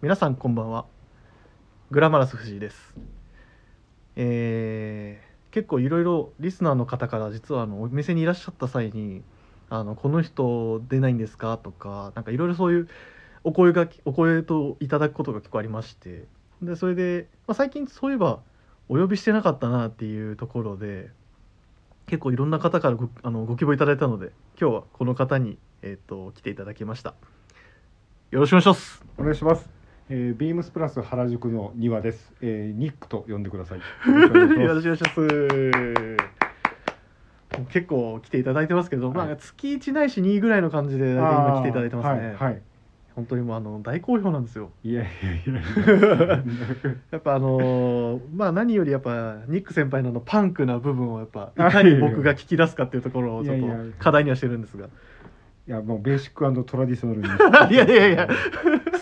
皆さんこんばんは。グラマラス藤井です。えー結構いろいろリスナーの方から実はあのお店にいらっしゃった際に「あのこの人出ないんですか?」とかなんかいろいろそういうお声がお声といただくことが結構ありまして。でそれで、まあ、最近そういえばお呼びしてなかったなっていうところで結構いろんな方からごあのご希望いただいたので今日はこの方に、えー、と来ていただきました。よろしくお願いします。お願いします。えー、ビームスプラス原宿の庭です。えー、ニックと呼んでください。よろしくお願いしします結構来ていただいてますけど、はいまあ月1ないし2ぐらいの感じで今来ていただいてますね、はい。はい本当にもうあの大好評なんですよいやいやいや。やっぱあのーまあ何よりやっぱニック先輩のあのパンクな部分をやっぱいかに僕が聞き出すかっていうところをちょっと課題にはしてるんですがいやもうベーシックトラディショナルに。いやいやいや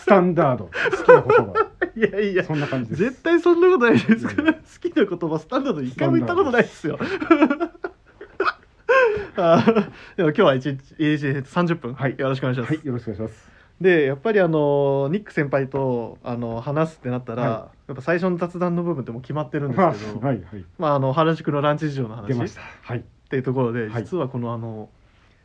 スタンダード。好きな言葉。いやいやそんな感じです。絶対そんなことないですいやいや好きな言葉スタンダード一回も言ったことないですよあーでも今日は一日一日30分、はいよろしくお願いします、はい、よろしくお願いします。でやっぱりあのニック先輩とあの話すってなったら、はやっぱ最初の雑談の部分ってもう決まってるんですけど、はいはい。まああの原宿のランチ事情の話っ出ました。はい。ていうところで、はい実はこのあの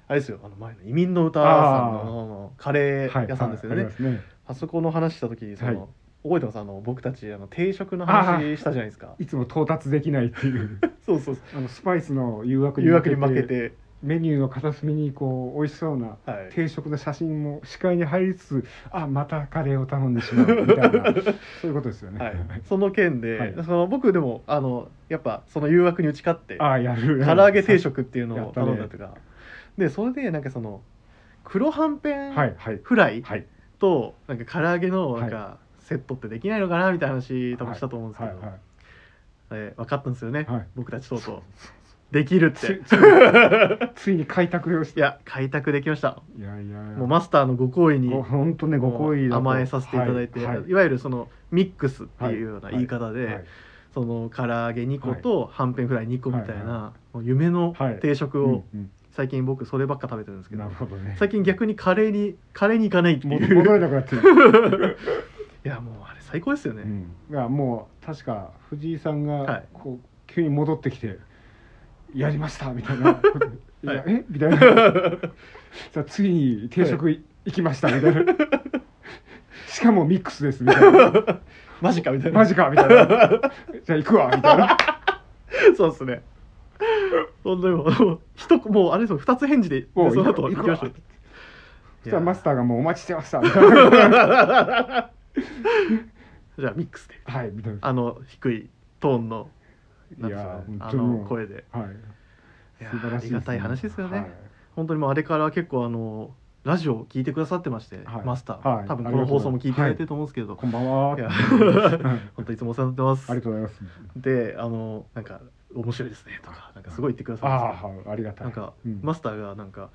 あれですよあの前の移民の歌さんのカレー屋さんですよね、ね。あそこの話した時にその、はい。覚えてますあの僕たちあの定食の話したじゃないですか。いつも到達できないっていう。そうそうあのスパイスの誘惑に誘惑に負けて、メニューの片隅にこう美味しそうなはい、定食の写真も視界に入りつつあまたカレーを頼んでしまうみたいな。そういうことですよね。はい、その件で、はい。その僕でもあのやっぱその誘惑に打ち勝ってあやる。唐揚げ定食っていうのを頼んだとか、でそれでなんかその黒はんぺんはいはい。フライはいとなんか唐揚げのなんはかセットってできないのかなみたいな話多分したと思うんですけど、はいはい。えー分かったんですよね、はい。僕たちとうとう。できるって。つつい ついに開拓をして。いや開拓できました。いやいやいや。もうマスターのご厚意にご本当ねご好意だと。甘えさせていただいて、いはいはい。わゆるそのミックスっていうような言い方で、はい。その唐揚げ2個とはんぺんフライ2個みたいはいな、もう夢のはい。定食うんを最近僕そればっか食べてるんですけど、うんなるほどね。最近逆にカレーにカレーに行かないってもいう。戻れなくなってる、いやもうあれ最高ですよね、うん、いやもう確か藤井さんはい。がこう急に戻ってきて「やりました」みたいな「い。やはいえ？みたいな「さあ次に定食い。行きました」みたいな「しかもミックスです」みたいな。マジかみたいな。マジかみたいな「じゃあ行くわ」みたいな。そうですね 本当にもう一個もうあれですよ二つ返事でその後行きましょうそしたらマスターがもうお待ちしてました。じゃあミックスで。はいあの低いトーンのいやあの声で。はい。ありがたい話ですよね。はい。本当にもうあれから結構あのラジオを聞いてくださってまして、はい。マスター、はい。多分この放送も聞いていただいてると思うんですけど、こんばんは。本当いつもお世話になってます。ありがとうございます。であのなんか面白いですねとかなんかすごい言ってくださあるんですあ、はいありがたい。なんか、うんマスターがなんか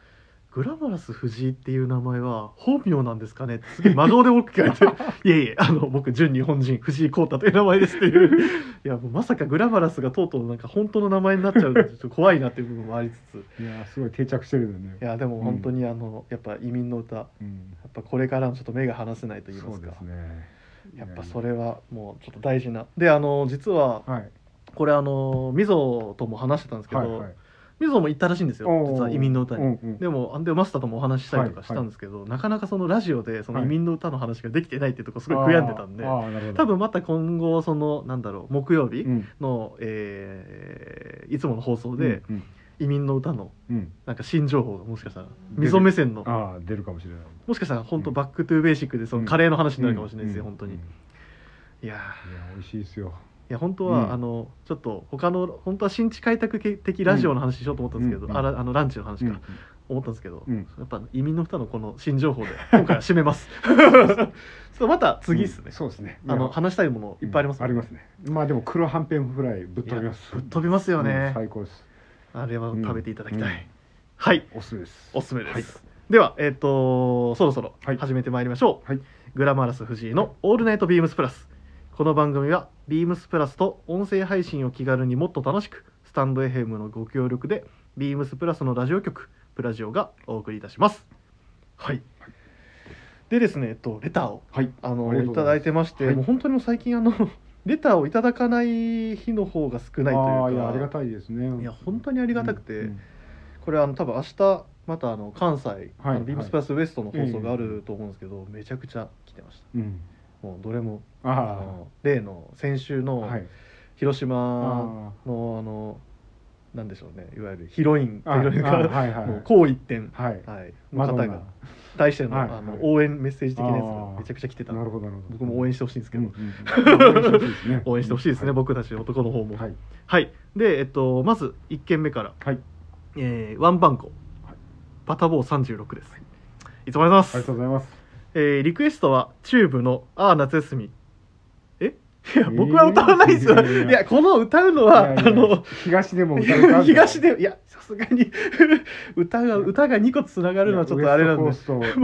グラマラス藤井っていう名前は本名なんですかねってすげえ真顔で僕聞かれて いえいえあの僕純日本人藤井耕太という名前ですっていう いやもうまさかグラマラスがとうとうなんか本当の名前になっちゃうのちょっと怖いなっていう部分もありつついや、すごい定着してるよね。いやでも本当にあの、やっぱ移民の歌やうん。っぱこれからのちょっと目が離せないと言いますかそうですね。やっぱそれはもうちょっと大事なであの実ははい。これあのみぞとも話してたんですけど、はいはい。みぞも行ったらしいんですよ実は移民の歌に。うんうん。でもあでマスターともお話ししたりとかしたんですけど、なかなかそのラジオでその移民の歌の話ができてないっていうところすごい悔やんでたんで。多分また今後そのなんだろう木曜日うん、の、えーいつもの放送で、うん移民の歌のうん。なんか新情報がもしかしたら出る溝目線のああ、出るかもしれない。もしかしたら本当 back to basic でそのカレーの話になるかもしれないですよ、うん。本当に、うんいやー。いや、美味しいですよ。いや本当は、うん。あのちょっと他の本当は新地開拓的ラジオの話しようと思ったんですけど、うん。あらあのランチの話か、うん思ったんですけど、うん。やっぱ移民の人のこの新情報で 今回は締めます。ちょっとまた次ですね、そうですね。あの話したいものいっぱいあります、ありますね。まあでも黒はんぺんフライぶっ飛びます。ぶっ飛びますよね。うん最高です。あれは食べていただきたい、うん。はい。おすすめです。おすすめです、はい。ではえっ、とそろそろはい。始めてまいりましょう、はい。グラマラス藤井の「オールナイトビームスプラス」この番組はビームスプラスと音声配信を気軽にもっと楽しくスタンド FM のご協力でビームスプラスのラジオ局プラジオがお送りいたします。はい。でですね、えっと、レターをはい。あのいただいてまして、はい。もう本当にもう最近あの レターをいただかない日の方が少ないというかいやありがたいですね。いや本当にありがたくて、うんこれあの多分明日またあの関西、あのビームスプラスウエストの放送があると思うんですけど、めちゃくちゃ来てました。うんもうどれもああの例の先週あのはい。広島あのあのなんでしょうね。いわゆるヒロインあヒロインがあはいはいもう好一点、の方が対しての,、はい。あのはい応援メッセージ的なやつがめちゃくちゃ来てたなるほどなるほど。僕も応援してほしいんですけど、応援してほしいですね僕たち男の方も。はい。はい。でえっとまず1件目から、はい。えーワンバンコ、はい。バタボー36です、い、つもありがとうございますえーリクエストはチューブの「ああ夏休み」え？いやー。僕は歌わないですよ、いやこの歌うのはあの東でも歌うか 東でいやさすがに 歌が歌が2個つながるのはちょっとあれなんで。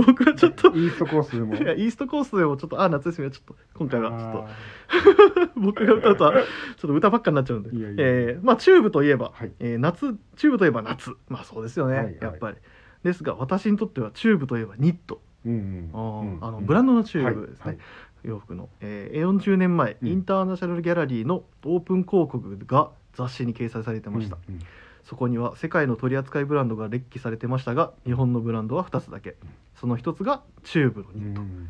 僕はちょっとイーストコースでも。イーストコースでもちょっとああ夏休みはちょっと今回はちょっとあ 僕が歌うとはちょっと歌ばっかになっちゃうんで。えーまあチューブといえば、はい。えー夏チューブといえば夏。まあそうですよね、はいはい。やっぱり。ですが私にとってはチューブといえばニットブランドのチューブですね、洋服の、えー、40年前、うん。インターナショナルギャラリーのオープン広告が雑誌に掲載されてました、うんうんそこには世界の取り扱いブランドが列記されてましたが日本のブランドは2つだけ。その1つがチューブのニット、うん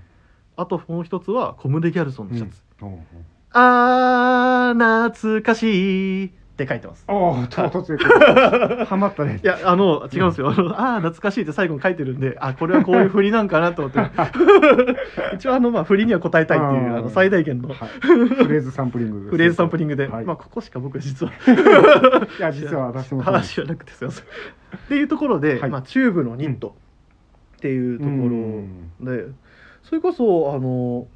あともう1つはコムデ・ギャルソンのシャツ、うん。うんあー懐かしいって書いてます。ああ唐突で ハマったね。いやあの違うんですよ、あのあー懐かしいって最後に書いてるんであこれはこういう振りなんかなと思って。一応あのまあ振りには答えたいっていうあの最大限のはい。フレーズサンプリングフレーズサンプリングで、はい。まあここしか僕実は。いや実は私も話じゃなくてすいません。っていうところで、はい。まあ、チューブのニットっていうところで、それこそあの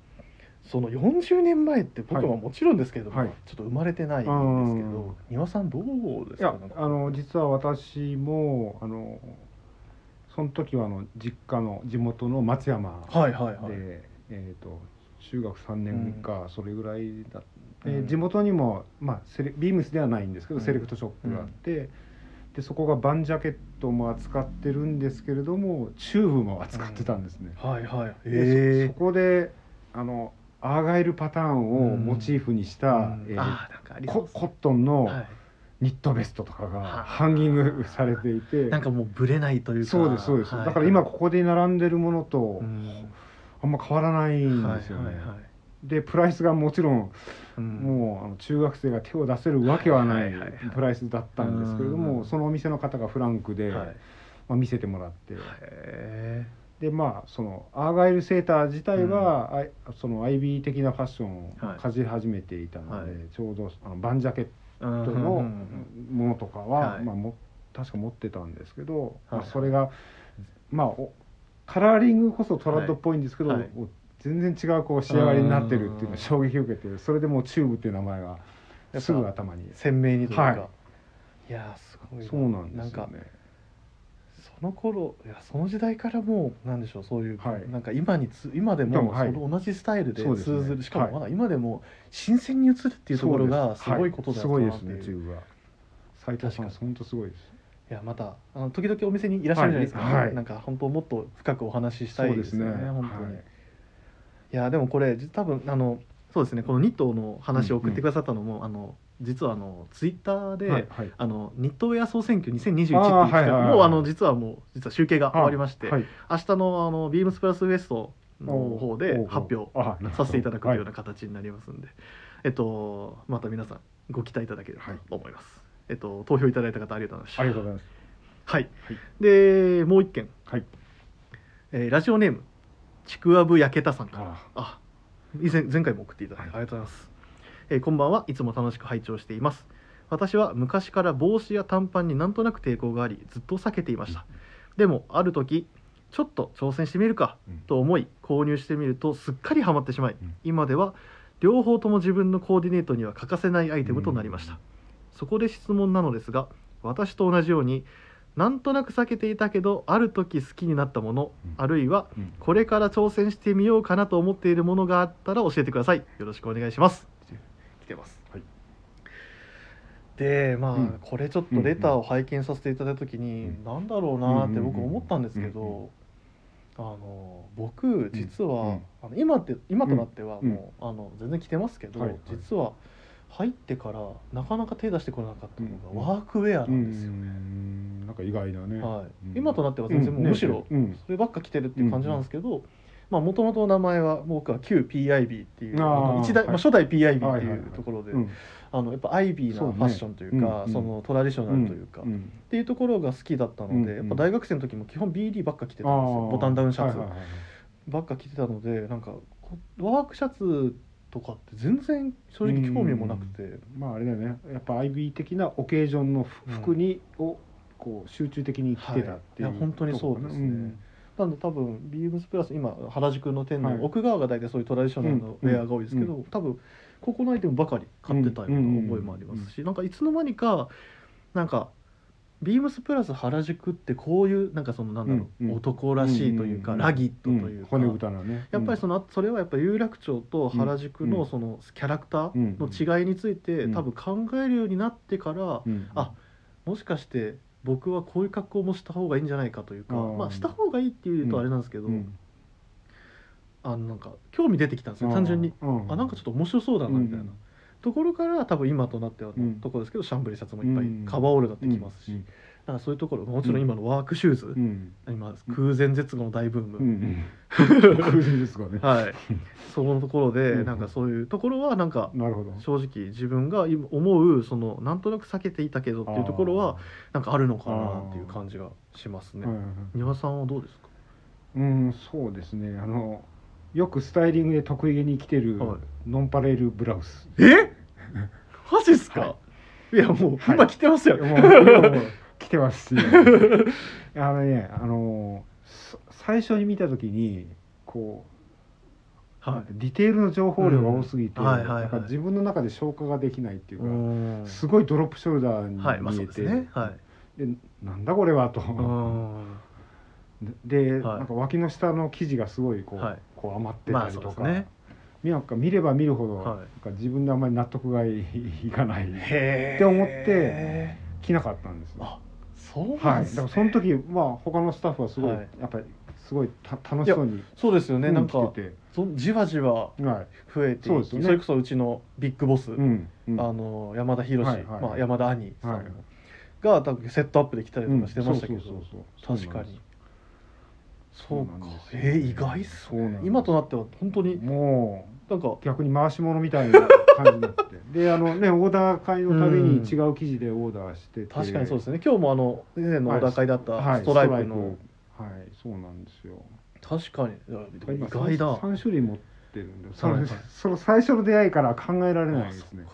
その40年前って僕はもちろんですけれども、はい。ちょっと生まれてないんですけうん。ど丹羽さんどうですいやか。あの実は私もあのその時はあの実家の地元の松山で、はいはいはい。えー、と中学3年かそれぐらいだうん。地元にも、まあ、セレビームスではないんですけど、うん。セレクトショップがあって、でそこがバンジャケットも扱ってるんですけれどもチューブも扱ってたんですね。はいはい。でへそそこであのアーガイルパターンをモチーフにした、えーあーなんかありそうですココットンのはい。ニットベストとかはがあ。ハンギングされていて。なんかもうブレないというか。そうですそうです、はい。だから今ここで並んでるものとうん。あんま変わらないんですよね、はいはいはい。でプライスがもちろんうん。もうあの中学生が手を出せるわけはないはいはいはい。プライスだったんですけれどうん。もそのお店の方がフランクで、はい。まあ、見せてもらって。へでまあそのアーガイルセーター自体は、あいその IB 的なファッションをはい。かじり始めていたので、はい。ちょうどあのバンジャケッートのうん。ものとかは、はい。まあ、も確か持ってたんですけど、はい。まあ、それがまあおカラーリングこそトラッドっぽいんですけど、全然違うこう仕上がりになってるっていうの衝撃を受けてそれでもうチューブっていう名前がすぐ頭に。鮮明にというか、はい。い、やーすごいそうなんですよね。その頃いやその時代からもうなんでしょうそういう、はい。なんか今につ今ででもはい。もその同じスタイルでそうですね。通ずる、しかもはい。まだ今でも新鮮に映るっていうところがす。ごいことだそうなっていう、ですはいすごいですねチューブは斉藤さん確か本当すごいです。いやまたあの時々お店にいらっしゃるじゃないですか、はい。はい。なんか本当もっと深くお話ししたいですよねそうですね。本当に、はい。い、やでもこれ多分あのそうですねこのニットの話を送ってくださったのも、あの実はあのツイッターで、はいはい。あのニットウェア総選挙2021っていう企あーはいはい画はい。もうあの実はもう実は集計が終わりまして、はい。明日のあのビームスプラスウエストの方で発表あさせていただくというようなは形になりますんで、えっとまた皆さんご期待いただければはい。と思います、えっと投票いただいた方ありがとうございましたありがとうございます。はい、はい。でもう一件、はい。えーラジオネームちくわぶやけたさんから。ああ以前前回も送っていただいて、はい。ありがとうございます、えーこんばんは。いつも楽しく拝聴しています。私は昔から帽子や短パンになんとなく抵抗がありずっと避けていました、でもある時ちょっと挑戦してみるかうん。と思い購入してみるとすっかりハマってしまい、うん。今では両方とも自分のコーディネートには欠かせないアイテムとなりました、うん。そこで質問なのですが私と同じようになんとなく避けていたけどある時好きになったもの、うん。あるいはうん。これから挑戦してみようかなと思っているものがあったら教えてください。よろしくお願いします来てます、はい。でまあ、うん。これちょっとレターを拝見させていただいた時に、うん。なんだろうなって僕思ったんですけど、あの僕実は、うん。あの今って今となってはうん。もう、あの全然着てますけど、はいはい。実は入ってからなかなか手出してこなかったのうんがワークウェアうなんですよね。んなんか意外だね。今となっては全然もううんむしろうん。そればっか着てるっていう感じなんですけど、まあもともとの名前は僕は旧 PIB っていう一代、はい。まあ、初代 PIB っていうところで、うん。あのやっぱアイビーなファッションというかうんそのトラディショナルというか、っていうところが好きだったので、やっぱ大学生の時も基本 BD ばっか着てたあんですよ。ー。ボタンダウンシャツばっか着てたのでなんかこワークシャツとかって全然正直興味もなくて、まああれだよね。やっぱ IB 的なオケージョンの服服に、をこう集中的に着てたっていう、はい。いや本当にそうですねなんで多分ビームスプラス今原宿の店内、はい。奥側が大体そういうトラディショナルのウェアが多いですけど、う多分ここのアイテムばかり買ってたような覚えもありますし、なんかいつの間にかなんかビームスプラス原宿ってこういうなんかそのなんだろう、男らしいというか、うん。ラギットというか、やっぱりそのそれはやっぱ有楽町と原宿うんのそのキャラクターの違いについてうん。多分考えるようになってからうん。あもしかして僕はこういう格好もした方がいいんじゃないかというかまあした方がいいっていうとあれなんですけどうん。あのなんか興味出てきたんですよ単純に。うん。あなんかちょっと面白そうだなみたいな。ところから多分今となってはうん。ところですけどシャンブリーシャツもいっぱいうん。カバーオールだってきますし。うんなんかそういうところもちろん今のワークシューズうん。今空前絶後の大ブーム。うんうん。空前ですかね。はい、そのところで、うんなんかそういうところはなんか正直自分が今思うそのなんとなく避けていたけどっていうところはなんかあるのかなっていう感じがしますね。はい。はいはい。庭さんはどうですか？うんそうですね。あのよくスタイリングで得意げに着てるはい。ノンパレルブラウス。え？マジですか？、はい。やもう、はい。今着てますよ。もう今も着てますし あのねあのさ最初に見た時にこうはディテールの情報量が多すぎて、うんはいはいはいなんか自分の中で消化ができないっていうい。か、うんすごいドロップショルダーにはい、まあそ見えて。はい。でなんだこれはと、うん。で、はいなんか脇の下の生地がすごいこう,、はいこう余ってまたりとか、あそうですね。なんか見れば見るほど、はいなんか自分であんまり納得がいいかないへって思って着なかったんですよ。あ、そうはい、なんですね。だからその時まあ他のスタッフはすごい、はい。やっぱりすごいた楽しそうにそうですよね。なんか着てそじわじわ増えていき、そうですよね。それこそうちのビッグボス。うんうん。あの山田博はいはい。まあ、山田兄さんはい。が多分セットアップで来たりとかしてましたけど、確かにそそううかえー、意外っすそうなんです今となっては本当に。もなんかう逆に回し物みたいな感じになって。であのねオーダー会のたびに違う生地でオーダーしてて、確かにそうですね。今日もあの以前のお高いだったはいストライプの、ストライプ。はいそうなんですよ。確かに。意今外だ3種類持ってるんでその,、はいはい。その最初の出会いから考えられないですね。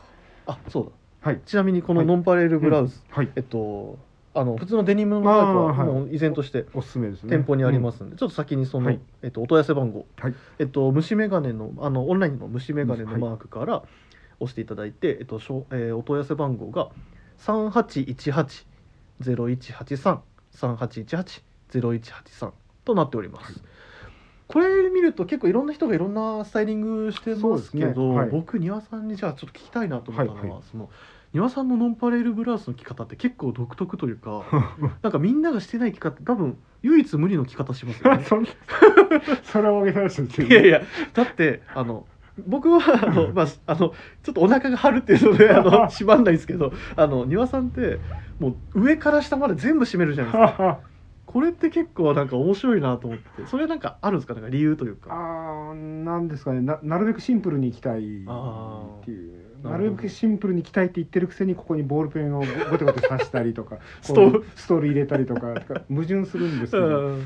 あそうだ。はい。ちなみにこのはい。ノンパレルブラウス、はい。えっとあの普通のデニムのタイプはもう依然としておすすめですね。店舗にありますんで、ちょっと先にその、はい。えっと、お問い合わせ番号。はい。えっと、虫眼鏡のあのオンラインの虫眼鏡のはい。マークから押していただいて、えっとしょえーお問い合わせ番号が三八一八ゼロ一八三三八一八ゼロ一八三となっております。はいこれ見ると結構いろんな人がいろんなスタイリングしてますけど、ね。はい。僕庭さんにじゃあちょっと聞きたいなと思ったのは、はいはい。その庭さんのノンパレルブラウスの着方って結構独特というか なんかみんながしてない着方多分唯一無二の着方しますよね。それは大げさですよいやいやだってあの僕はあの、まあ、あのちょっとお腹が張るっていうのであの締まんないんですけどあの丹羽さんってもう上から下まで全部締めるじゃないですかこれって結構なんか面白いなと思ってそれなんかあるんですか？なんか理由というか。あーなんですかね。ななるべくシンプルにいきたいっていう。なるべくシンプルにいきたいって言ってるくせにここにボールペンをゴテゴテ刺したりとか ストール。入れたりとか 矛盾するんですけど。うん。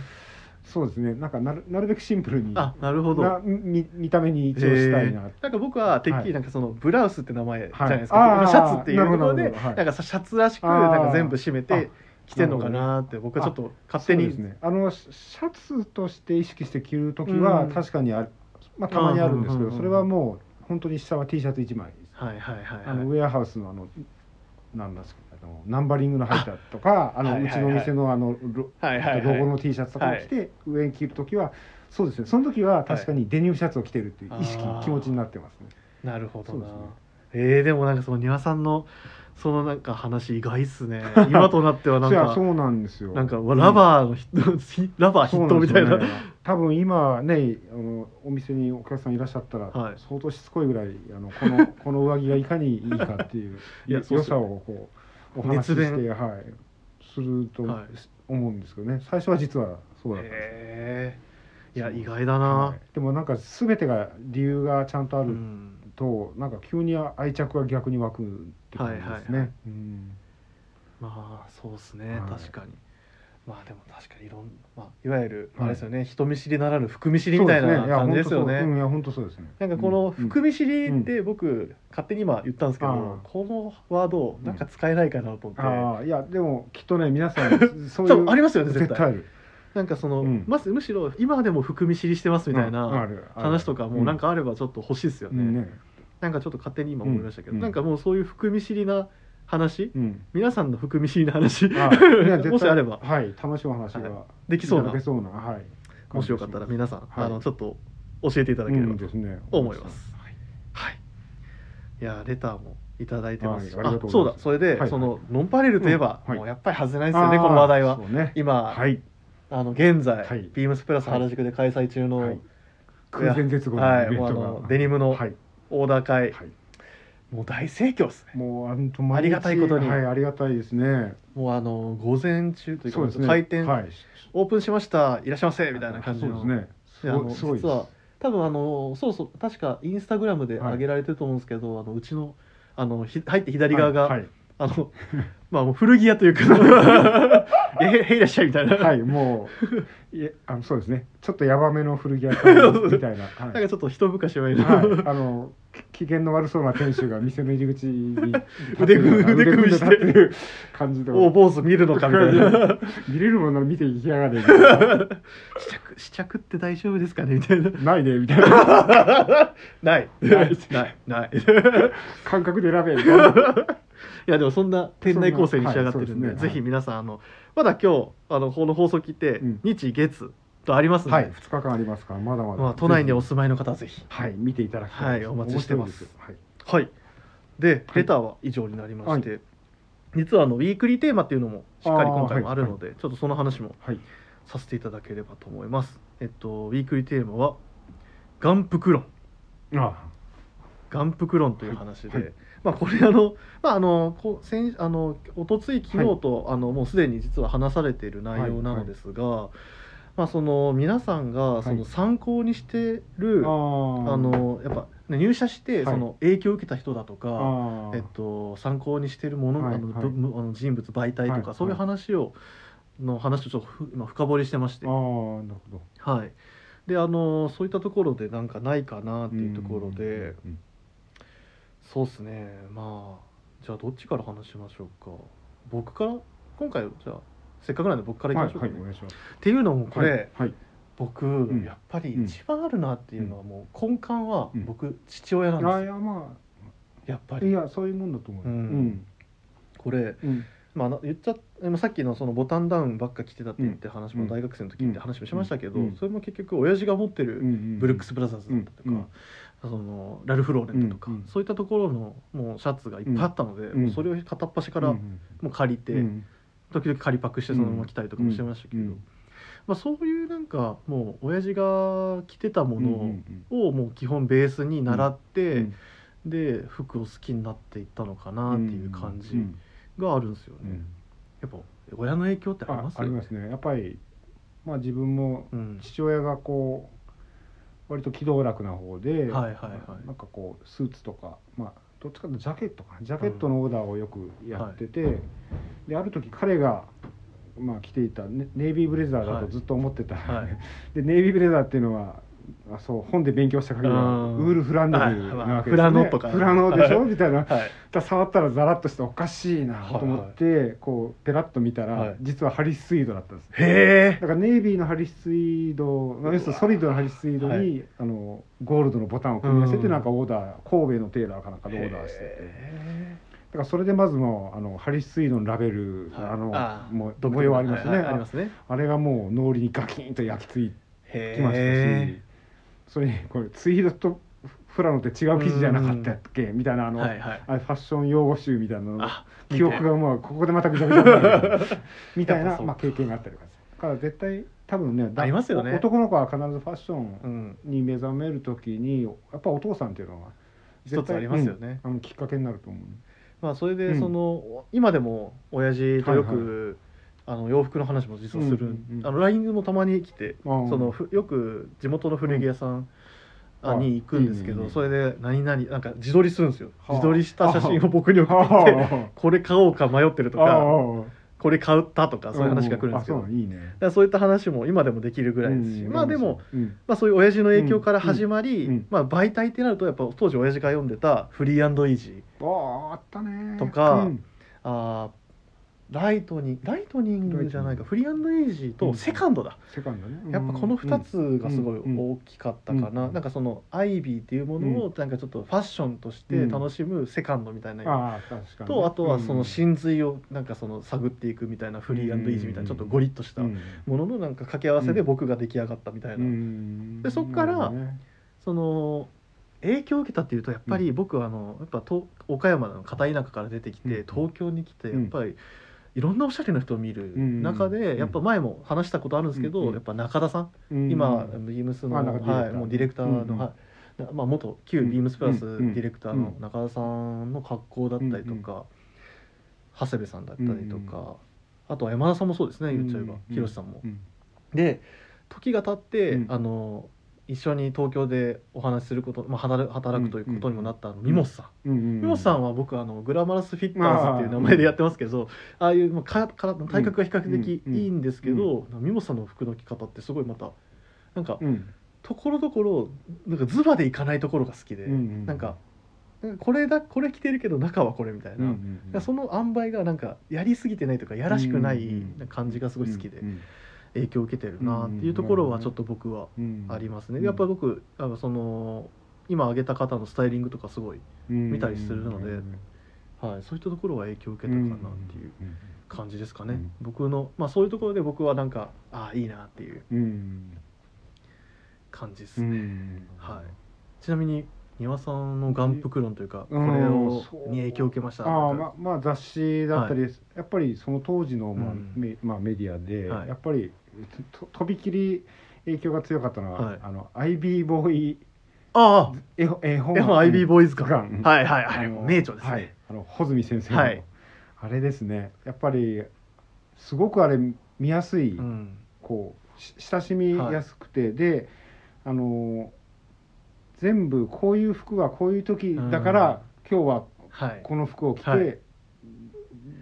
そうですね。なんかなるなるべくシンプルに。あなるほど。な見見た目に一応したいな。なんか僕はてっきはいりなんかそのブラウスって名前じゃないですはい。シャツっていうところでなんかさシャツらしくなんか全部締めて着てんのかなって僕はちょっと勝手に。あのシシャツとして意識して着る時はうん。確かにある、まあ、たまにあるんですけどそれはもう本当に下は T シャツ1枚はいはいはいあのウはいェアハウスのあのなんですかあのナンバリングの入ったとかあの、うちの店のあのロはいはいはい。ロゴの T シャツとかを着て、上に着る時はそうですね。その時は確かにデニムシャツを着てるっていう意識、気持ちになってますね。なるほどな、えー、でもなんかその丹羽さんのそのなんか話意外っすね。今となってはなんか そうなんですよ。なんかラバーの ヒットラバー筆頭みたいな。ね多分今ねあのお店にお客さんいらっしゃったら、はい。相当しつこいぐらいあのこの この上着がいかにいいかっていういや良さをこうお話しし熱て、はい、するとはい。思うんですけどね。最初は実はそうだったんですいや意外だな、はい。でもなんか全てが理由がちゃんとある。うんと、なんか急に愛着が逆に湧くって感じですね。はいはいはい。うん。まあそうですね、はい。確かに。まあでも確かにいろんまあいわゆるあはい。れですよね、人見知りならぬ含み知りみたいな感じですよね。いや本当そうですね。なんかこのうん含み知りって僕勝手に今言ったんですけど、ああこのワードなんか使えないかなと思って、ああいやでもきっとね皆さん そういうありますよね絶対。絶対あるなんかその、うん。まずむしろ今でも含み知りしてますみたいうん。あなるある。話とかもなんかあればちょっと欲しいですよね,、うん。ね。なんかちょっと勝手に今思いましたけど、うん。なんかもうそういう含み知りな話、うん。皆さんの含み知りな話あ いや絶対。もしあれば。はい楽しいお話ができそうな。できそうな。はい。もしよかったら皆さん、はい。あのちょっと教えていただければとうんですね。思います。はい。い。やレターもいただいてます。し、はいありがとうござそういます。だ。それで、はい。そのノンパレルといえば、うん。はい。もうやっぱり外せないですよねこの話題は。そうね。今、はいあの現在、はい。ビームスプラス原宿で開催中の、はい。空前絶後のはいイベントもうあのがデニムのはい。オーダー会、はい。もう大盛況ですね。もうあんと毎日ありがたいことに。はいありがたいですね。もうあの午前中というかそうですね。開店、はい。オープンしました。いらっしゃいませ。みたいな感じの。そうですね。すであのごいすごい実は多分あのそうそう確かインスタグラムではい。上げられてると思うんですけど、あのうちのあのひ入って左側が、はいあの まあもう古着屋というか。え へいらっしゃいみたいな、はい、もう。いえあのそうですね。ちょっとヤバめの古着屋さんみたいな、はい。なんかちょっと一昔前の、はい、あのき機嫌の悪そうな店主が店の入り口に腕組み腕組みして。る感じでお坊主見るのかみたいな。見れるものなら見ていきやがれ試着試着って大丈夫ですかねみたいな。ないねみたいな。ない。ない。ない。ない。い感覚で選べみたいな。やでもそんな店内構成に仕上がってるんではいですね。ぜひ皆さんあのまだ今日あのこの放送聞いて、うん。日月とありますので、はい2日間ありますからまだまだ、まあ、都内にお住まいの方はぜひ。はい見ていただきたいです。はいお待ちしてます。面白いではい。ではい。レターは以上になりまして、実はあのウィークリーテーマっていうのもしっかり今回もあるので、ちょっとその話もはい、はい、させていただければと思います。えっとウィークリーテーマは眼福論あ眼福論という話で、はい。はいまあこれあのまああのこう先あの一昨日昨日と、あのもうすでに実は話されている内容なのですが、まあその皆さんがそはい。の参考にしてる、あのやっぱ、ね、入社してはい。その影響を受けた人だとか、あー。えっと、参考にしているもの,、はい。あのはい。どむあの人物媒体とか、はい。そういう話をの話をちょっとふ今深掘りしてまして、あーなるほど。はい、であのそういったところでなんかないかなっていうところで、うんそうっすね。まあじゃあどっちから話しましょうか。僕から？今回じゃあせっかくなんで僕からいきはいましょうか、ね。はいお願いします。っていうのもこれ、はいはい。僕、ん。やっぱりうん。一番あるなっていうのはもう根幹はうん。僕、父親なんですよ。あいやまあいやっぱり。やそういうもんだと思ううん。うん。これうん。まあな言っちゃ今さっきのそのボタンダウンばっか着てたって言って話もうん大学生の時って話もしましたけど、うん。それも結局親父が持ってるブルックス・ブラザーズだったりとか、うんそのラルフ・ローレントとか、うんうんそういったところのもうシャツがいっぱいあったので、うん。もうそれを片っ端からもう借りて、うん時々借りパクしてそのまま着たりとかもしてましたけど、うんまあ、そういうなんかもう親父が着てたものうんうんをもう基本ベースに習って、うんで服を好きになっていったのかなっていう感じうんがあるんですよね。うん。やっぱ親の影響ってありあますありますね。やっぱりまあ自分もうん、父親がこう割と気道楽な方で、はいはいはいなんかこうスーツとかまあどっちかというとジャケットかな。ジャケットのオーダーをよくやってて、である時彼がまあ着ていたネネイビーブレザーだとずっと思ってた、はいでネイビーブレザーっていうのはあそう本で勉強した限りはうん。ウールフランネルなわけですね、はい。まあフラノとかフラノでしょ？みたいな。はい。だ触ったらザラッとしておかしいなと思って、こうペラッと見たら、はい。実はハリス・スイードだったんです。へえ。だからネイビーのハリス・スイードまあ要するにソリッドのハリス・スイードに、はい。あのゴールドのボタンを組み合わせうん。てなんかオーダー神戸のテーラーかなんかでオーダーしてて。だからそれでまずもうあのハリス・スイードのラベル、はい。あのあもう模様ありますね、はいはいありますねあれがもう脳裏にガキンと焼き付いてへきましたしえそれにこれツイードとフラノって違う記事じゃなかったっけ？みたいなあの、はいはい。あれファッション用語集みたいなの。あ記憶がもうここでまたぐちゃぐちゃみたいな、まあ、経験があったりとかだから絶対多分ねだありますよね。男の子は必ずファッショうンんに目覚める時にやっぱお父さんっていうのは一つありますよね。うんあのきっかけになると思う。まあそれうん。でその、今でも親父とよはいく、あの洋服の話も実はする、うんうんうん。あの LINE もたまに来て、あー。そのふよく地元の古着屋さん、ああに行くんですけどそれで何々なんか自撮りするんですよ、はあ。自撮りした写真を僕に送ってきて これ買おうか迷ってるとあかあこれ買ったとかそういう話が来るんですけど、う。いいね。だからそういった話も今でもできるぐらいですし、うんまあでも、うん。まあ、そういう親父の影響から始まり、うんうんまあ、媒体ってなるとやっぱ当時親父が読んでたフリーイージーあああったねとかうん。あーライトニングライトニングじゃないかフリーイージーとセカンドだ、セカンドね。やっぱこの2つがすごいうん大きかったかな、うんなんかそのアイビーっていうものをなんかちょっとファッションとして楽しむセカンドみたいな、とあとはそのうん。真髄をなんかその探っていくみたいなフリーイージーみたいなちょっとゴリッとしたうんもののなん。か掛け合わせで僕が出来上がったみたいな、うん。でそっからその影響を受けたっていうとやっぱり僕はあのやっぱと岡山の片田舎から出てきてうん。東京に来てうんやっぱりいろんなおしゃれな人を見るうん中うんでやっぱ前も話したことあるんですけうんどやっぱ中田さん。うん今ビームスのはいもうディレクターうんのはい。なまあ元旧ビームスプラスデうんィレクターの中田さんの格好だったりとうんか長谷部さんだったりとかあとは山田さんもそうですね言っちゃえばうん。広瀬さんも。う。ん。で時が経って、うん。あの一緒に東京でお話しすること、まあ、働働くということにもなったあのミモスさん、うんうんミモスさんは僕あのグラマラスフィッターズっていう名前でやってますけどああいう、まあ、かか体格が比較的うんいいん。ですけど、ミモスさんの服の着方ってすごいまたなんかうん。ところどころなんかズバでいかないところが好きで、うんうんなんかこれだこれ着てるけど中はこれみたいな、その塩梅がなんかやりすぎてないとかやらしくないうん感じがすごい好きで。うん影響を受けてるなっていうところはちょっと僕はうんありますね。うんやっぱ僕あのその今挙げた方のスタイリングとかすごい、見たりするのではい、そういったところは影響を受けたかなっていう感じですかね。うん僕のまあそういうところで僕はなんかああいいなっていううん感じですね。うんはい。ちなみに庭さんの眼福論というかこれうんをに影響を受けました。あままあ雑誌だったり、やっぱりその当時の、まあうんメまあ、メディアで、はいやっぱりととびきり影響が強かったのは、はい。あの IB ボーイあ。絵本絵本あ、絵本。IB ボーイズか。ガンはいはいはい。名著ですはい。ね。あの穂積先生の、はい。あれですね。やっぱりすごくあれ見やすい、うん。こうし親しみやすくて、であの全部こういう服はこういう時だから、今日ははい。この服を着て、はい。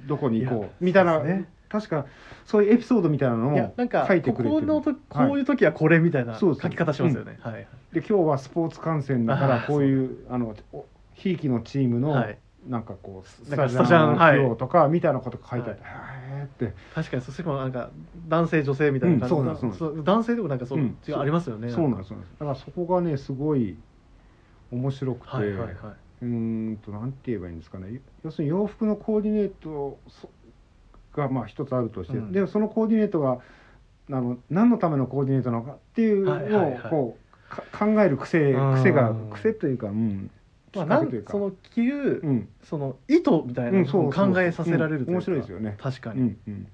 どこに行こうみたいな、そうですね確かそういうエピソードみたいなのをなんか書いてくれてる。ここのとこはい。ういう時はこれみたいな書き方しますよね。はいで今日はスポーツ観戦だからこういうあのおひいきのチームの、はい。なんかこうスタジアスタジアムはい。ムの費用とかみたいなことが書いてあって、へえって。確かにそしてもなんか男性女性みたいな感じうんそうなんですそう男性でもなんかそう、うん。ありますよね。そうなんですだからそこがねすごい面白くて、はいはいはい。うーんとなんて言えばいいんですかね。要するに洋服のコーディネートそがまあ一つあるとして、うん。でそのコーディネートがあの何のためのコーディネートなのかっていうはいはいのはい。をこうか考える癖うん。癖が癖というか、うん、きまあ、なんその着る、うん。その意図みたいなのを考えさせられるというか、うん面白いですよね。確かに、うんうん、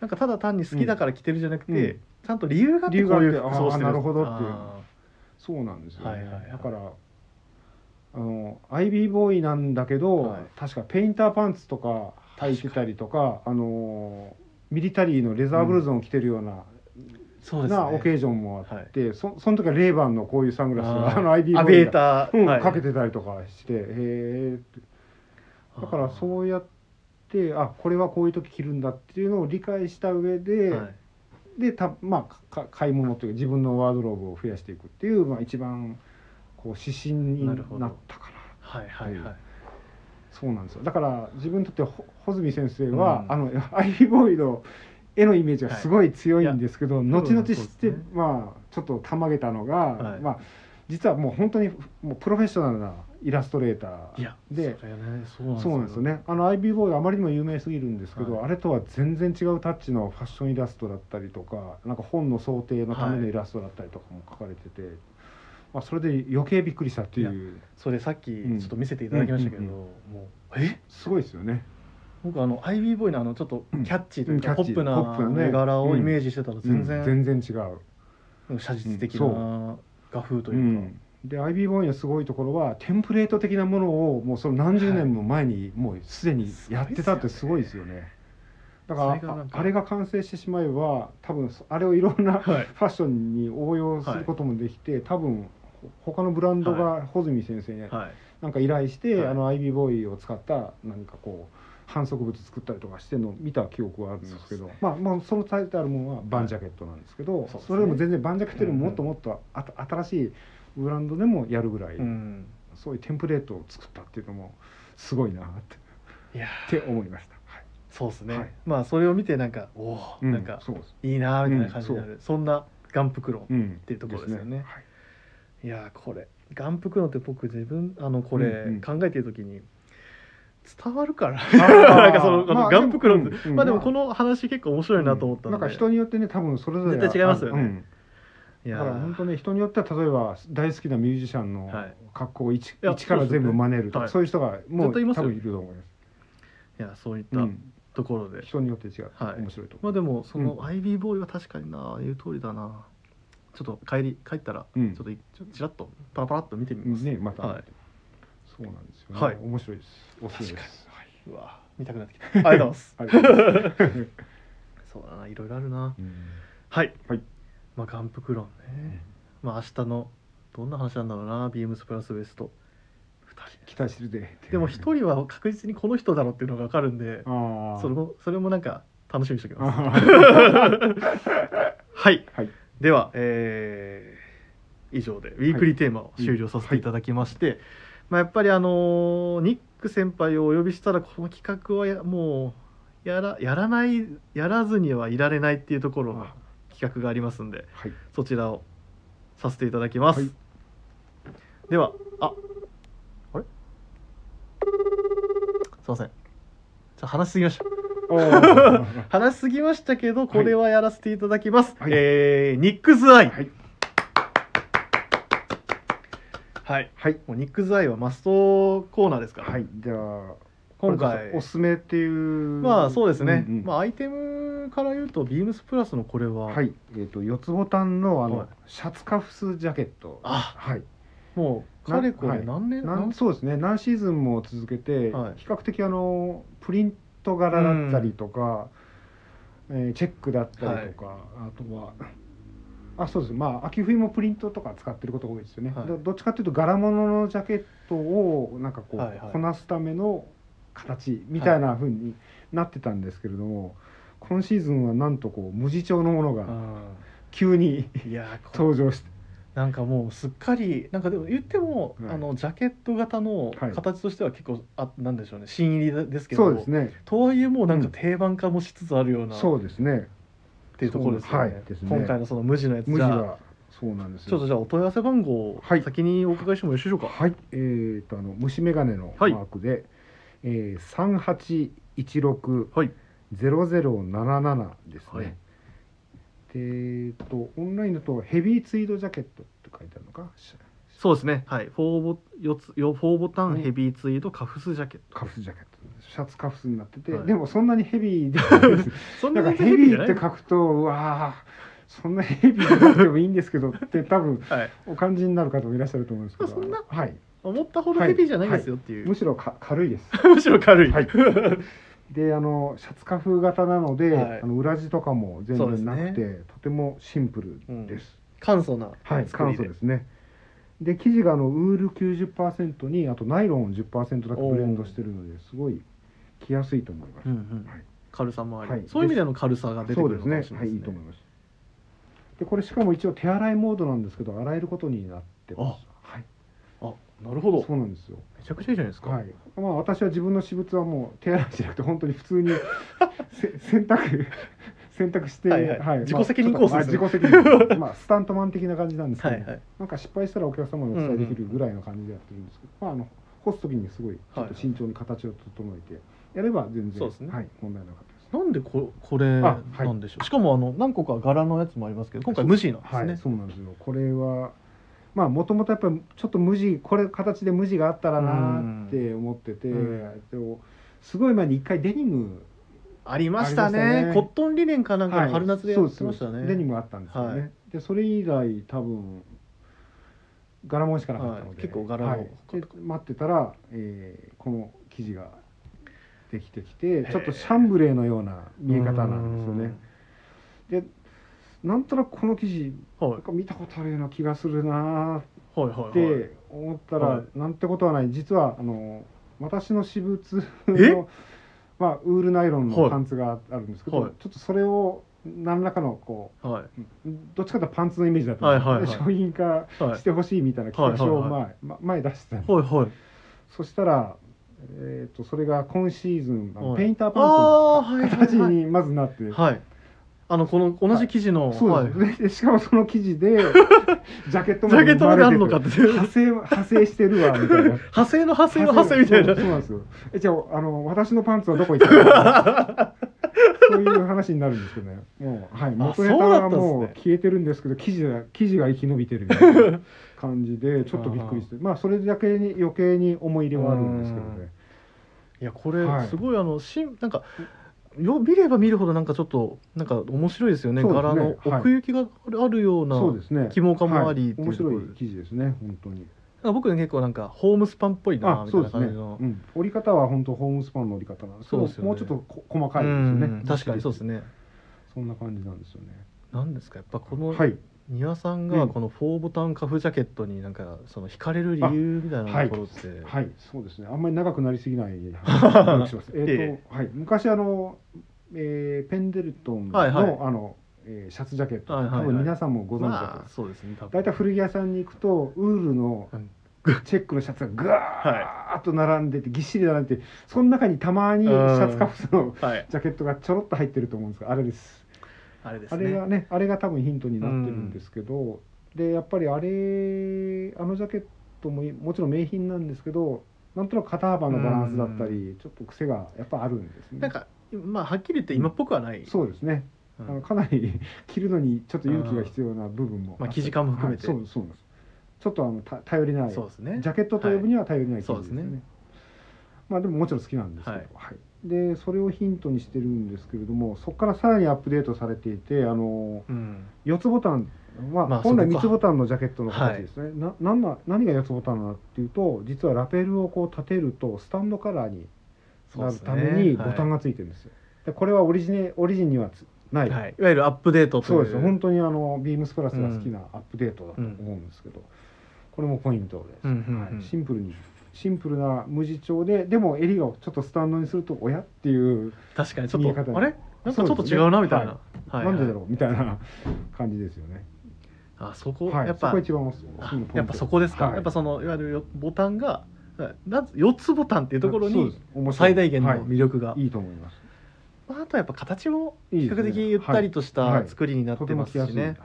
なんかただ単に好きだから着てるじゃなくて、うん。ちゃんと理由があってこういう服装をしてるなるほどっていう。あそうなんですよね、はいはいはい。だからあのアイビーボーイなんだけど、はい。確かペインターパンツとか履いてたりとかあのミリタリーのレザーブルゾンを着てるような、ーそうですね。なオケージョンもあって、そその時はレイバンのこういうサングラスあーあのアイビーアボー。イが、うんター、はい。かけてたりとかしてへえだからそうやってあこれはこういう時着るんだっていうのを理解した上で、はい。でたまあか買い物というか自分のワードローブを増やしていくっていう、まあ、一番こう指針になったかなはいはいはい、そうなんですよ。だから自分にとってほ穂積先生は、うん。あのアイビーボーイの絵のイメージがすごい強いんですけど、い後々知って、ね。まあちょっとたまげたのが、はい。まあ実はもう本当にもうプロフェッショナルなイラストレーターで。そそうなんですよね。あのアイビーボーイはあまりにも有名すぎるんですけど、はいあれとは全然違うタッチのファッションイラストだったりとかなんか本の想定のためのイラストだったりとかも書かれてて、まあ、それで余計びっくりしたっていう。それさっきうん。ちょっと見せていただきましたけど、うんうんもうえ？すごいですよね。僕あのアイビーボーイのあのちょっとキャッチーというか、うんキャッチ。ーポップな絵柄をイメージしてたら全然、うん。全然違う、写実的うな画風とういうか、ん、でアイビーボーイのすごいところはテンプレート的なものをもうその何十年も前にもうすでにやってたってすごいですよね。だからああれが完成してしまえば多分そあれをいろんなフはい。ァッションに応用することもできて、多分ほ他のブランドが穂積先生にはい。なんか依頼して、はい。あのアイビーボーイを使った何かこう反則物作ったりとかしてるのを見た記憶はあるんですけどね。まあまあそのタイトルものはバンジャケットなんですけど、そうですね。それでも全然バンジャケットよりももっともっとあた新しいブランドでもやるぐらい、うん。そういうテンプレートを作ったっていうのもすごいなっていやって思いました。はい。そうですね、はい。まあそれを見てなんかおお、うん。なんかいいなーみたいな感じになうる、そんなガンプクロン、うん、っていうところですよね。はいいやーこれ。ガンプクロンって僕自分あのこれ考えてる時に伝わるから。ー。なんかその、まあガンプクロンって。でもうんまあでもこの話結構面白いなと思ったんで、なんか人によってね多分それぞれ絶対違いますよね。うん。いやだから本当ーね人によっては例えば大好きなミュージシャンのはい。格好を一,、いや一から全部真似るとか、はい。そういう人がもう多分いると思います。いやそういっうたところで、人によって違う、はい。面白いと思まあでもそのうん。アイビーボーイは確かにな言う通りだなちょっと帰り帰ったらちうん。ょっといちらっとパラパラっと見てみう。ます、ねまた、はい。そうなんですよね。はい。面白いです。おす。すめです。うわ見たくなってきた。ありがとうございます。そうだないろいろあるな。うん。はい、はい。まあガンプクロンね、まあ明日のどんな話なんだろうな。ビームスプラスウエスト。2期待してるで。人でも一人は確実にこの人だろうっていうのが分かるんでああ。それもそれもなんか楽しみにしておきます。はい。はい。では、えー以上でウィークリーテーマを終了させていただきまして、まあ、やっぱりあのーニック先輩をお呼びしたらこの企画はやもうやらやらないやらずにはいられないっていうところの企画がありますんではい。そちらをさせていただきます、はい。ではああれ？すいません。じゃあ話しすぎました 話しすぎましたけどこれはやらせていただきます、はいえーニックズアイはい。はいはい。もうニックズアイはマストコーナーですから、はい。では。今これ回おすすめっていう。まあそうですね、うんうんまあアイテムから言うとビームスプラスのこれは、はい。えっ、と四つボタンのあの、はいシャツカフスジャケット。あはい。もうかれこれ何年、なん何そうですね何シーズンも続けて、はい比較的あのプリント柄だったりとか、えーチェックだったりとか、あとはあそうです。まあ秋冬もプリントとか使ってることが多いですよね、はい。どどっちかというと柄物のジャケットをなんかこう、はいはい。こなすための形みたいな風になってたんですけれども、今シーズンはなんとこう無地調のものがう急に登場してなんかもうすっかりなんかでも言っても、はい。あのジャケット型のはい。形としては結構、あなんでしょうね。新入りですけどそうですね。とはいえもうなんか定番化もしつつあるような、そうですね。っていうところですよね,、はいね。今回のその無地のやつじゃあ。無地はそうなんですよ。ちょっとじゃあお問い合わせ番号をはい。先にお伺いしてもよろしいでしょうか、はい、えー、とあの虫眼鏡のマはい。ークで、えー、3816はい。0077ですね。はいでえー、とオンラインだとヘビーツイードジャケットって書いてあるのか？そうですね。はい。4ボ四つよ4ボタうん。ンヘビーツイードカフスジャケット、カフスジャケット。シャツカフスになってて、はい。でもそんなにヘビーで そんななんかヘビーって書くとうわーそんなヘビーでなくてもいいんですけどって多分はい。お感じになる方もいらっしゃると思うんですけど。そんなはい、思ったほどヘビーじゃないですよっていう、むしろか軽いです。むしろ軽い、はい であのシャツカフ型なので、はい。あの裏地とかも全そうです然なくて、ねとてもシンプルです、簡素なはい作りで。簡素ですね。で生地があのウール90%にあとナイロンを10%だけブレンドしてるのですごい着やすいと思います、うんうん。はい。軽さもあり、はい。そういう意味での軽さが出てくるのかもしれなはいいいと思います。でこれしかも一応手洗いモードなんですけど洗えることになってます。はい。あなるほど。そうなんですよ。めちゃくちゃいいじゃないですか、はい、まあ私は自分の私物はもう手洗いじゃなくて本当に普通に せ洗濯洗濯して、はいはい。自己責任コースですね。まあ、自己責任まあスタントマン的な感じなんですけど、はいはい。なんか失敗したらお客様にお伝えできるぐらいの感じでやってるんですけど、まああの干す時にすごいちょっと慎重に形を整えてやれば全然、そうですね。はい、問題なかったです。なんでここれなんでしょう、しかもあの何個か柄のやつもありますけど今回無地なんですね、はい、そうなんですよ。これはまあもともとやっぱりちょっと無地これ形で無地があったらなって思ってて、うん。でもすごい前に一回デニムありましたね。ね。コットンリネンかなんかの春夏でやってましたね、そうです。デニムあったんですよね、はい。でそれ以来多分柄物しかなかったので、はい。結構柄のはい。で待ってたら、えーこの生地ができてきてちょっとシャンブレーのような見え方なんですよね。でなんとなくこの生地うんはい。なんか見たことあるような気がするなっはいて思ったら、はい。なんてことはない。実はあの私の私物え？の、まあ、ウールナイロンはい。のパンツがあるんですけど、はい。ちょっとそれを何らかのこはい、うどっちかというとパンツのイメージだったんではいはいはい。商品化はい。してほしいみたいな企画書をはいはい。前,、ま前出してたんです、はいはい。そしたら、えー、とそれが今シーズンペインターあパンツの形にまずなって、はいあのこの同じ生地の、そうです、しかもその生地で ジャケットジャケットまであるのかって。派生派生してるわ みたいな。派生の派生の派生みたいな。そうなんですよえじゃああの私のパンツはどこ行ったの？そういう話になるんですけどね。もうはい。元ネタはもう消えてるんですけど生地が生地が生き延びてるみたいな感じでちょっとびっくりして。まあそれだけに余計に思い入れはあるんですけどね。いやこれはい。すごいあのしんなんかよ見れば見るほどなんかちょっとなんか面白いですよね。ね。柄のはい。奥行きがあるような、そうですね。起毛感もありはい面白いところで。生地ですね本当に。僕ね結構なんかホームスパンっぽいなみたいうな感じの。うん、折り方は本当ホームスパンの折り方なんですけどね。もうちょっとこ細かいですよね。うん確かにそうですね。そんな感じなんですよね。なんですかやっぱこのはい庭さんうん。がこの4ボタンカフジャケットになんかその惹かれる理由みたいなところって、はい。そうですね。あんまり長くなりすぎない話をしますえっと、え。はい。昔あの、えーペンデルトンの、はいはい。あの、えーシャツジャケット、はいはいはい。多分皆さんもご存知だと。思います、そうですね大体古着屋さんに行くとウールのうん。チェックのシャツがぐわーっと並んでてぎっしり並んでてその中にたまにシャツカフスのはい。ジャケットがちょろっと入ってると思うんですがあれですあれですね。あれがねあれが多分ヒントになってるんですけど、でやっぱりあれあのジャケットももちろん名品なんですけどなんとなく肩幅のバランスだったり、ちょっと癖がやっぱあるんですね。なんかまあはっきり言って今っぽくはない、そうですね、うん。あのかなり 着るのにちょっと勇気が必要な部分もまあ生地感も含めて。はい。そうそうです。ちょっとあのた頼りない。そうですね。ジャケットと呼ぶには頼りない生そうですね。地ですね。まあでももちろん好きなんですけど、はい。はいでそれをヒントにしてるんですけれどもそこからさらにアップデートされていてあのうん。四つボタン、まあまあ本来そこか。三つボタンのジャケットの形ですね、ななんな何が四つボタンなのっていうと実はラペルをこう立てるとスタンドカラーになるためにボタンがついてるんですよ、でこれはオリジネオリジンにはつない、はい、いわゆるアップデートといそうです本当にあのビームスプラスが好きなアップデートだとうん思うんですけど、これもポイントです、うんうんうん。はい、シンプルにシンプルな無地調ででも襟をちょっとスタンドにすると親っていう、確かにちょ見え方っとあれ？なんかちょっと違うなみたいな、はい。なんでだろう？みたいな感じですよね。あそこ、はい、やっぱそこ一番やっぱそこですか、はい。やっぱそのいわゆるよボタンがな4つボタンっていうところに最大限の魅力が、はい。いいと思います。まあ、あとはやっぱ形も比較的ゆったりとしはい。た作りになってますしね、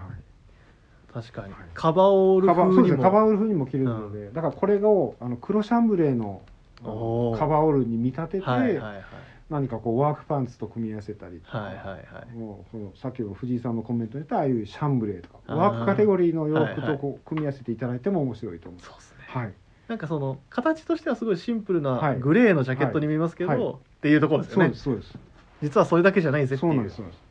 確かに、はい。カバーオール風にも。カバーオール風にも着れるので、だからこれをあの黒シャンブレーのカバーオールに見立てて、はいはいはい。何かこうワークパンツと組み合わせたりはいはいはい。もうこのさっきの藤井さんのコメントに言ったああいうシャンブレーとかワークカテゴリーの洋服はいはい。とこう組み合わせていただいても面白いと思う。そうですね。はい、なんかその形としてはすごいシンプルはない。グレーのジャケットに見えますけど、はい。はい。っていうところですよね。そうですそうです。実はそれだけじゃないぜってそう。いうなんですそうなんです。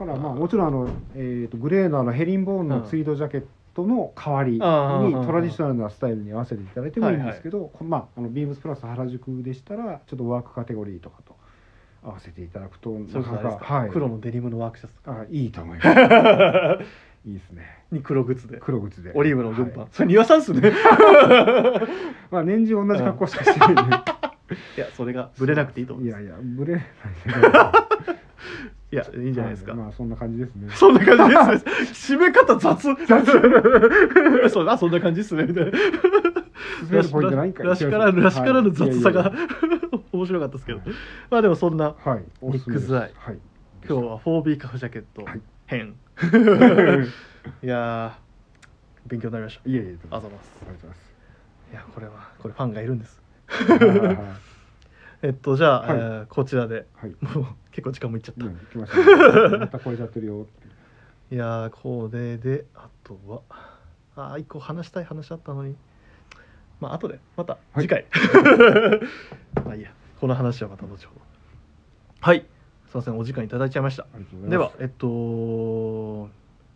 だからまあもちろんあの、えー、とグレーのあのヘリンボーンのツイードジャケットの代わりにトラディショナルなスタイルに合わせていただいてもいいんですけど、こまああのビームスプラス原宿でしたらちょっとワークカテゴリーとかと合わせていただくとそれこそあれですか、はい。黒のデニムのワークシャツとか。あいいと思います。いいですね。に黒靴で。黒靴で。オリーブの軍パン、はい。それ庭さんっすね。まあ年中同じ格好しかしてない。んで。いやそれがブレなくていいと思います。いやいやブレないいやいいんじゃないですか、まあそんな感じですね。そんな感じです。ね 締め方雑。そうあそんな感じっすね。みたいならしからぬらしからぬ雑さが、面白かったですけど、はいまあでもそんなミックスアイはい。今日は 4B カフジャケット。はい。編、い、やー勉強になりました。いえいえ。あざます。ありがとうございます。いやこれはこれファンがいるんです。はい。えっとじゃあ、はい。えーこちらで。はい。もう結構時間もいっちゃった、うん、来ました、ね。また超えちゃってるよ。いやーこれであとはああ一個話したい話あったのに。まあ後でまたはい。次回、まあいいや。この話はまた後ほど。はい。すいませんお時間いただいちゃいました。ではえっと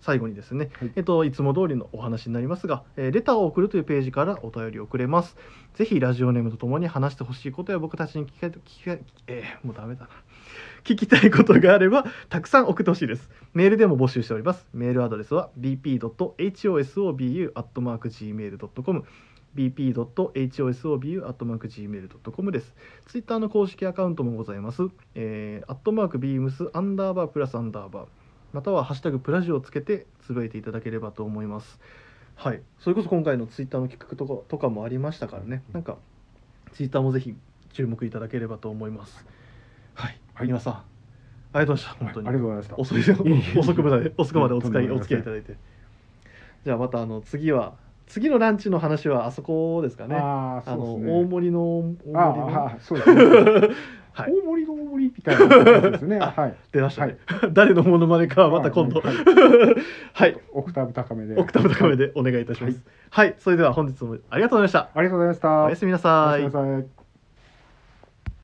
最後にですね、はいえっと、いつも通りのお話になりますが、えーレターを送るというページからお便りを送れます。ぜひラジオネームとともに話してほしいことや僕たちに聞きたい聞きたい、えーもうダメだな。聞きたいことがあればたくさん送ってほしいです。メールでも募集しております。メールアドレスは bp.hosobu.gmail.com bp.hosobu.gmail.com です。ツイッターの公式アカウントもございます。えー、アットマークビームスアンダーバープラスアンダーバーまたは「ハッシュタグプラジオ」をつけてつぶやいていただければと思います。はい、それこそ今回のツイッターの企画とかとかもありましたからね、なんかツイッターもぜひ注目いただければと思います。はい、はい。皆さん。ありがとうございました。本当に、はいありがとうございました。遅い。遅くまで 遅くまでお使いお付き合いいただいて。じゃあまたあの次は次のランチの話はあそこですかね。あああの大盛りの大盛りあのあそうですね はい大盛りの大盛りみたいなやつですね あはい出ましたね。誰のモノマネかはまた今度。はい はい。オクターブ高めでオクターブ高めでお願いいたします。はい、それでは本日もありがとうございました。ありがとうございましたおやすみなさいおやすみ。なさい